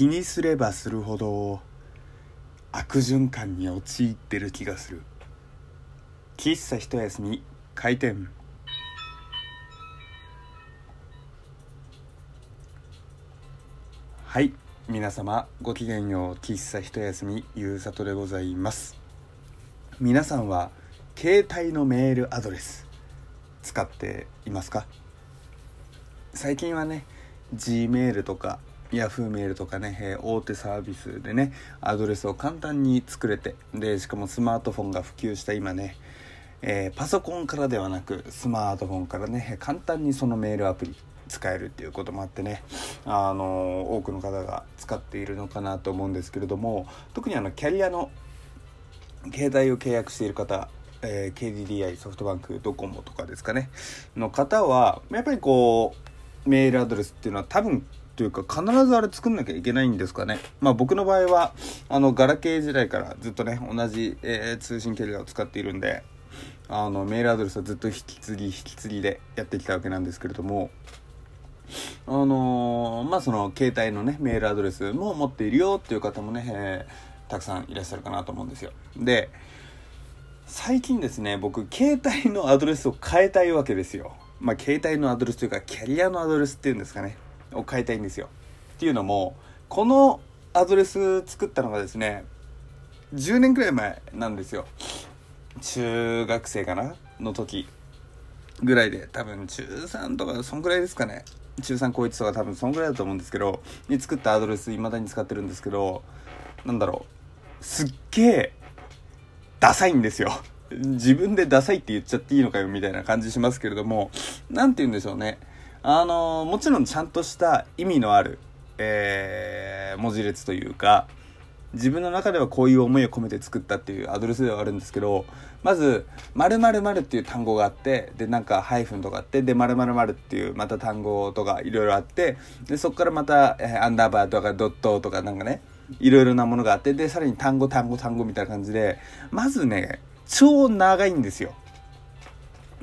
気にすればするほど悪循環に陥ってる気がする。喫茶一休み開店。はい皆様ごきげんよう。喫茶一休みゆうさとでございます。皆さんは携帯のメールアドレス使っていますか？最近はね G メールとか Yahoo メールとかね、え大手サービスでねアドレスを簡単に作れてでしかもスマートフォンが普及した今ね、えーパソコンからではなくスマートフォンからね簡単にそのメールアプリ使えるっていうこともあってね、あのー多くの方が使っているのかなと思うんですけれども特にあのキャリアの携帯を契約している方、えー KDDI ソフトバンクドコモとかですかねの方はやっぱりこうメールアドレスっていうのは多分というか必ずあれ作んなきゃいけないんですかね。まあ僕の場合はあのガラケー時代からずっとね同じ、えー通信キャリアを使っているんであのメールアドレスはずっと引き継ぎ引き継ぎでやってきたわけなんですけれどもあのーまあその携帯のねメールアドレスも持っているよっていう方もね、えーたくさんいらっしゃるかなと思うんですよ。で最近ですね僕携帯のアドレスを変えたいわけですよ。まあ携帯のアドレスというかキャリアのアドレスっていうんですかね。を変えたいんですよ。っていうのもこのアドレス作ったのがですね10年くらい前なんですよ。中学生かな？の時ぐらいで多分中3とかそんぐらいですかね。中3高1とか多分そんぐらいだと思うんですけどに作ったアドレス未だに使ってるんですけどなんだろう。すっげえダサいんですよ。自分でダサいって言っちゃっていいのかよみたいな感じしますけれども何て言うんでしょうね。あのもちろんちゃんとした意味のある、えー文字列というか自分の中ではこういう思いを込めて作ったっていうアドレスではあるんですけどまず「〇〇〇っていう単語があってでなんかハイフンとかあってで「〇〇〇っていうまた単語とかいろいろあってでそこからまた、えーアンダーバーとかドットとかなんかねいろいろなものがあってでさらに単語単語単語みたいな感じでまずね超長いんですよ。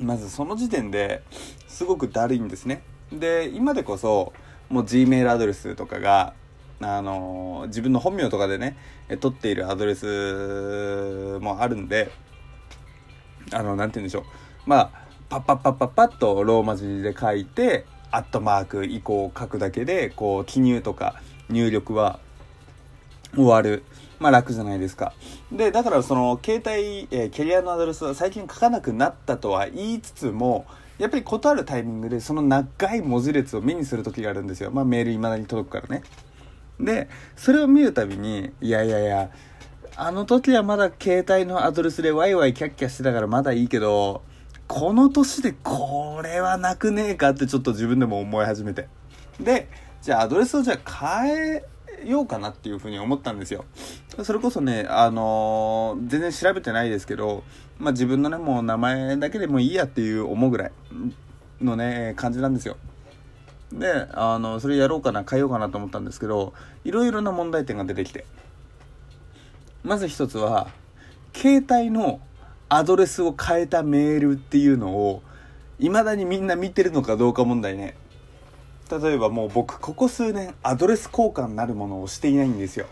まずその時点ですごくだるいんですね。で今でこそもう Gmail アドレスとかがあの自分の本名とかでね取っているアドレスもあるんであのなんて言うんでしょう。まあパッパッパッパッパッとローマ字で書いてアットマーク以降を書くだけでこう記入とか入力は終わる。まあ楽じゃないですか。で、だからその携帯、えーキャリアのアドレスは最近書かなくなったとは言いつつも、やっぱり断るタイミングでその長い文字列を目にする時があるんですよ。まあメール未だに届くからね。で、それを見るたびに、いやいやいや、あの時はまだ携帯のアドレスでワイワイキャッキャしてたからまだいいけど、この年でこれはなくねえかってちょっと自分でも思い始めて。で、じゃあアドレスをじゃあ変えようかなっていうふうに思ったんですよ。それこそね、あのー全然調べてないですけど、まあ自分のね、もう名前だけでもいいやっていう思うぐらいのね、感じなんですよ。で、あの、それやろうかな、変えようかなと思ったんですけど、いろいろな問題点が出てきて。まず一つは、携帯のアドレスを変えたメールっていうのを、未だにみんな見てるのかどうか問題ね。例えばもう僕ここ数年アドレス交換なるものをしていないんですよ。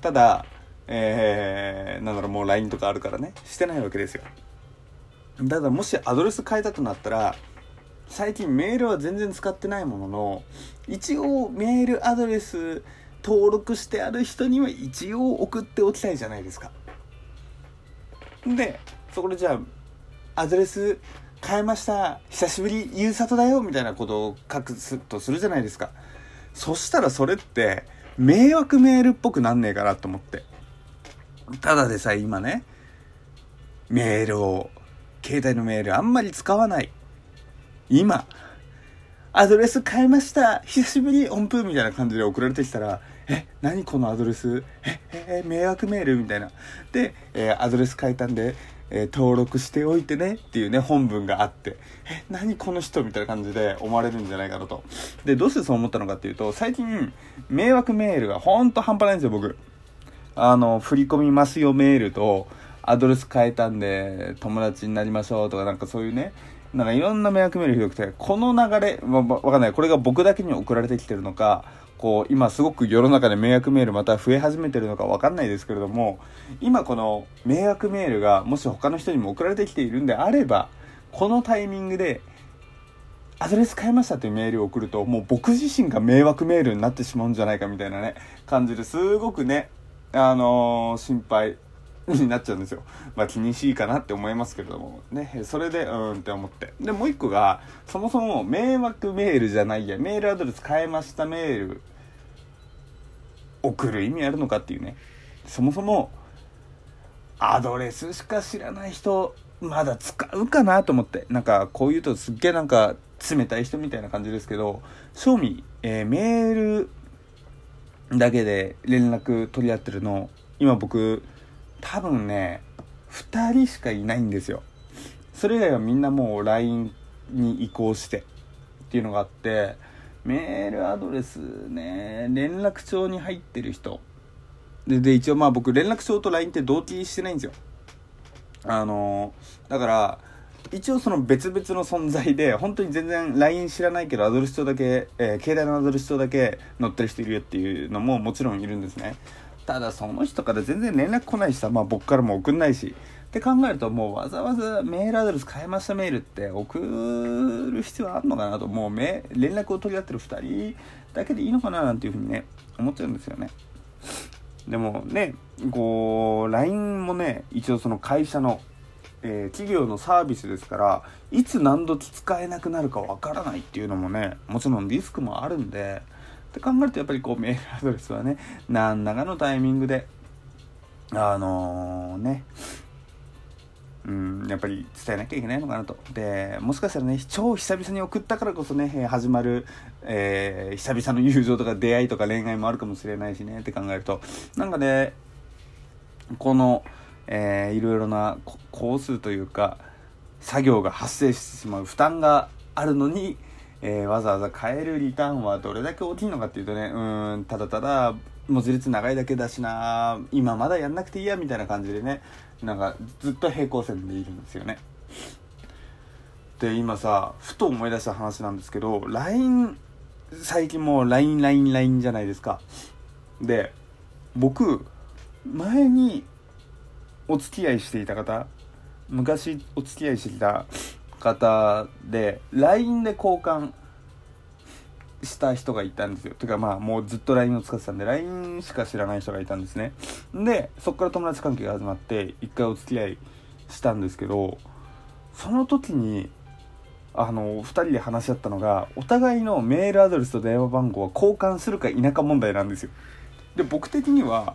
ただえー、なんだろうもう LINE とかあるからね。してないわけですよ。ただもしアドレス変えたとなったら最近メールは全然使ってないものの一応メールアドレス登録してある人には一応送っておきたいじゃないですか。でそこでじゃあアドレス変えました。久しぶりゆうさとだよ。みたいなことを書くとするじゃないですか。そしたらそれって迷惑メールっぽくなんねえかなと思って。ただでさえ今ねメールを携帯のメールあんまり使わない。今アドレス変えました。久しぶり音符。みたいな感じで送られてきたらえ何このアドレス？えええ迷惑メール？みたいな。で、えーアドレス変えたんで、えー登録しておいてねっていうね本文があってえ何この人みたいな感じで思われるんじゃないかなと。でどうしてそう思ったのかっていうと最近迷惑メールがほんと半端ないんですよ僕。あの振り込みますよメールとアドレス変えたんで友達になりましょうとかなんかそういうねなんかいろんな迷惑メールひどくてこの流れ、ま、わかんない。これが僕だけに送られてきてるのかこう今すごく世の中で迷惑メールまた増え始めてるのか分かんないですけれども今この迷惑メールがもし他の人にも送られてきているんであればこのタイミングでアドレス変えましたっていうメールを送るともう僕自身が迷惑メールになってしまうんじゃないかみたいなね感じですごくねあのー、心配になっちゃうんですよ。まあ気にしいかなって思いますけれども、ね、それで、うーんって思って。で、もう一個が、そもそも迷惑メールじゃないや、メールアドレス変えましたメール、送る意味あるのかっていうね。そもそも、アドレスしか知らない人、まだ使うかなと思って。なんか、こう言うとすっげえなんか、冷たい人みたいな感じですけど、正味、えー、メールだけで連絡取り合ってるの、今僕、多分ね2人しかいないんですよそれ以外はみんなもう LINE に移行してっていうのがあってメールアドレスね連絡帳に入ってる人でで一応まあ僕連絡帳と LINE って同期してないんですよあのだから一応その別々の存在で本当に全然 LINE 知らないけどアドレス帳だけ、えー、携帯のアドレス帳だけ載ってる人いるよっていうのももちろんいるんですねただその人から全然連絡来ないしさ、まあ僕からも送んないし。って考えるともうわざわざメールアドレス変えましたメールって送る必要あるのかなと、もうめ連絡を取り合ってる2人だけでいいのかななんていうふうにね、思っちゃうんですよね。でもね、こう、LINE もね、一応その会社の、えー、企業のサービスですから、いつ何度使えなくなるかわからないっていうのもね、もちろんリスクもあるんで、って考えるとやっぱりこうメールアドレスはね何らかのタイミングであのー、ねうん、やっぱり伝えなきゃいけないのかなと。で、もしかしたらね、超久々に送ったからこそね、始まる、えー、久々の友情とか出会いとか恋愛もあるかもしれないしね、って考えると、なんかね、この、えー、いろいろな工数というか、作業が発生してしまう負担があるのに、えー、わざわざ買えるリターンはどれだけ大きいのかっていうとねうんただただ文字列長いだけだしな今まだやんなくていいやみたいな感じでねなんかずっと平行線でいるんですよね。で今さふと思い出した話なんですけど LINE 最近もう LINELINELINE じゃないですか。で僕前にお付き合いしていた方昔お付き合いしていた方で LINE で交換した人がいたんですよ。てかまあもうずっと LINE を使ってたんで LINE しか知らない人がいたんですね。でそっから友達関係が始まって一回お付き合いしたんですけどその時にあの2人で話し合ったのがお互いのメールアドレスと電話番号は交換するか否か問題なんですよ。で僕的には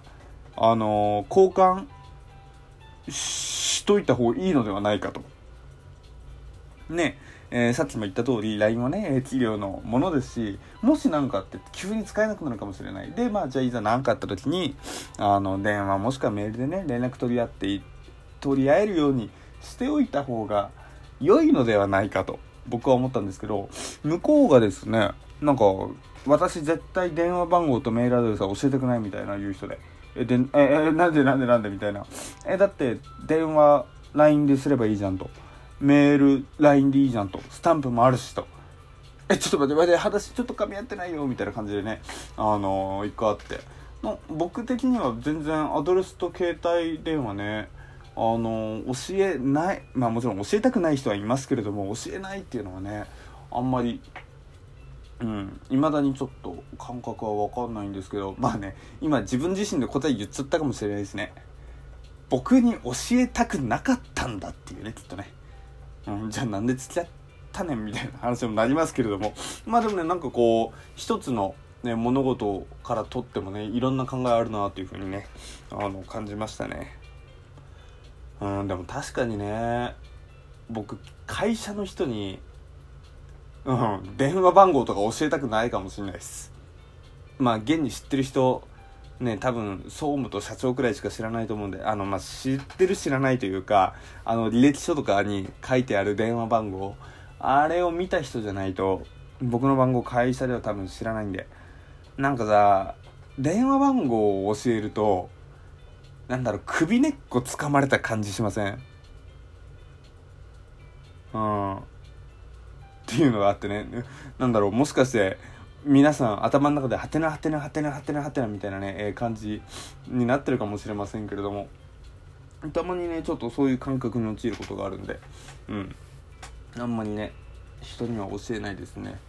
あの交換しといた方がいいのではないかと。ね、えー、さっきも言った通り LINE はね企業のものですしもし何かあって急に使えなくなるかもしれない。でまあじゃあいざ何かあった時にあの電話もしくはメールでね連絡取り合って取り合えるようにしておいた方が良いのではないかと僕は思ったんですけど向こうがですねなんか私絶対電話番号とメールアドレスは教えてくないみたいな言う人でえでええなんでなんでなんでみたいな。えだって電話 LINE ですればいいじゃんと。メール、LINE でいいじゃんと。スタンプもあるしと。え、ちょっと待って、待って、話ちょっと噛み合ってないよ、みたいな感じでね、あのー、一個あって。の僕的には全然アドレスと携帯電話ね、あの、教えない、まあもちろん教えたくない人はいますけれども、教えないっていうのはね、あんまり、うん、未だにちょっと感覚はわかんないんですけど、まあね、今自分自身で答え言っちゃったかもしれないですね。僕に教えたくなかったんだっていうね、きっとね。じゃあなんで付き合ったねんみたいな話にもなりますけれども。まあでもねなんかこう一つの、ね、物事からとってもねいろんな考えあるなというふうにねあの感じましたね。うんでも確かにね僕会社の人にうん電話番号とか教えたくないかもしれないです。まあ現に知ってる人ね、多分、総務と社長くらいしか知らないと思うんで、あの、まあ、知ってる知らないというか、あの、履歴書とかに書いてある電話番号、あれを見た人じゃないと、僕の番号会社では多分知らないんで、なんかさ、電話番号を教えると、なんだろう、首根っこ掴まれた感じしません？うん。っていうのがあってね、なんだろう、もしかして、皆さん頭の中でハテナハテナハテナハテナハテナみたいなね、えー、感じになってるかもしれませんけれども。たまにねちょっとそういう感覚に陥ることがあるんで。うん。あんまりね人には教えないですね。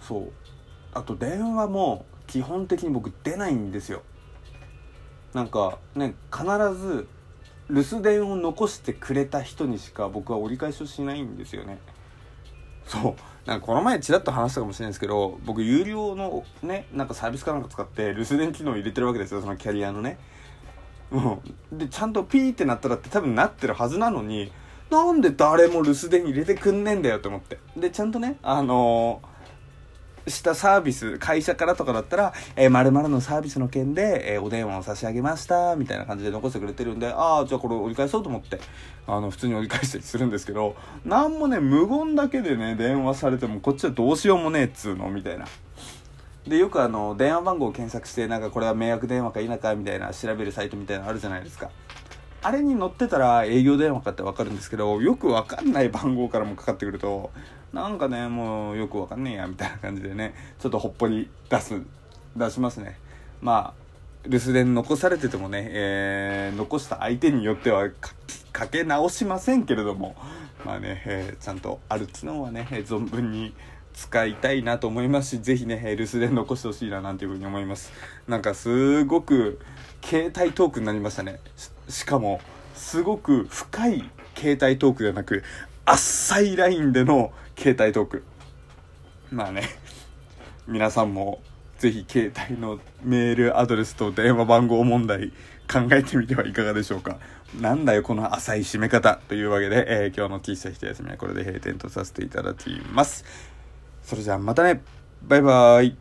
そう。あと電話も基本的に僕出ないんですよ。なんかね必ず留守電を残してくれた人にしか僕は折り返しをしないんですよね。そう。なんかこの前ちらっと話したかもしれないですけど僕有料のねなんかサービスかなんか使って留守電機能入れてるわけですよそのキャリアのね。うんでちゃんとピーってなったらって多分なってるはずなのになんで誰も留守電入れてくんねえんだよって思って。でちゃんとねあのーしたサービス、会社からとかだったら、えー、〇〇のサービスの件で、えー、お電話を差し上げました、みたいな感じで残してくれてるんで、ああ、じゃあこれ折り返そうと思って、あの、普通に折り返したりするんですけど、なんもね、無言だけでね、電話されても、こっちはどうしようもねえっつうの、みたいな。で、よくあの、電話番号を検索して、なんかこれは迷惑電話か否かみたいな調べるサイトみたいなのあるじゃないですか。あれに乗ってたら営業電話かってわかるんですけど、よくわかんない番号からもかかってくると、なんかね、もうよくわかんねえや、みたいな感じでね、ちょっとほっぽり出す、出しますね。まあ、留守電残されててもね、えー、残した相手によってはかけ直しませんけれども、まあね、えー、ちゃんとある知能はね、存分に使いたいなと思いますし、ぜひね、留守電残してほしいななんていうふうに思います。なんかすごく、携帯トークになりましたね。しかも、すごく深い携帯トークではなく、浅いラインでの携帯トーク。まあね、皆さんもぜひ携帯のメールアドレスと電話番号問題考えてみてはいかがでしょうか。なんだよこの浅い締め方というわけで、えー、今日の喫茶一休みはこれで閉店とさせていただきます。それじゃあまたねバイバーイ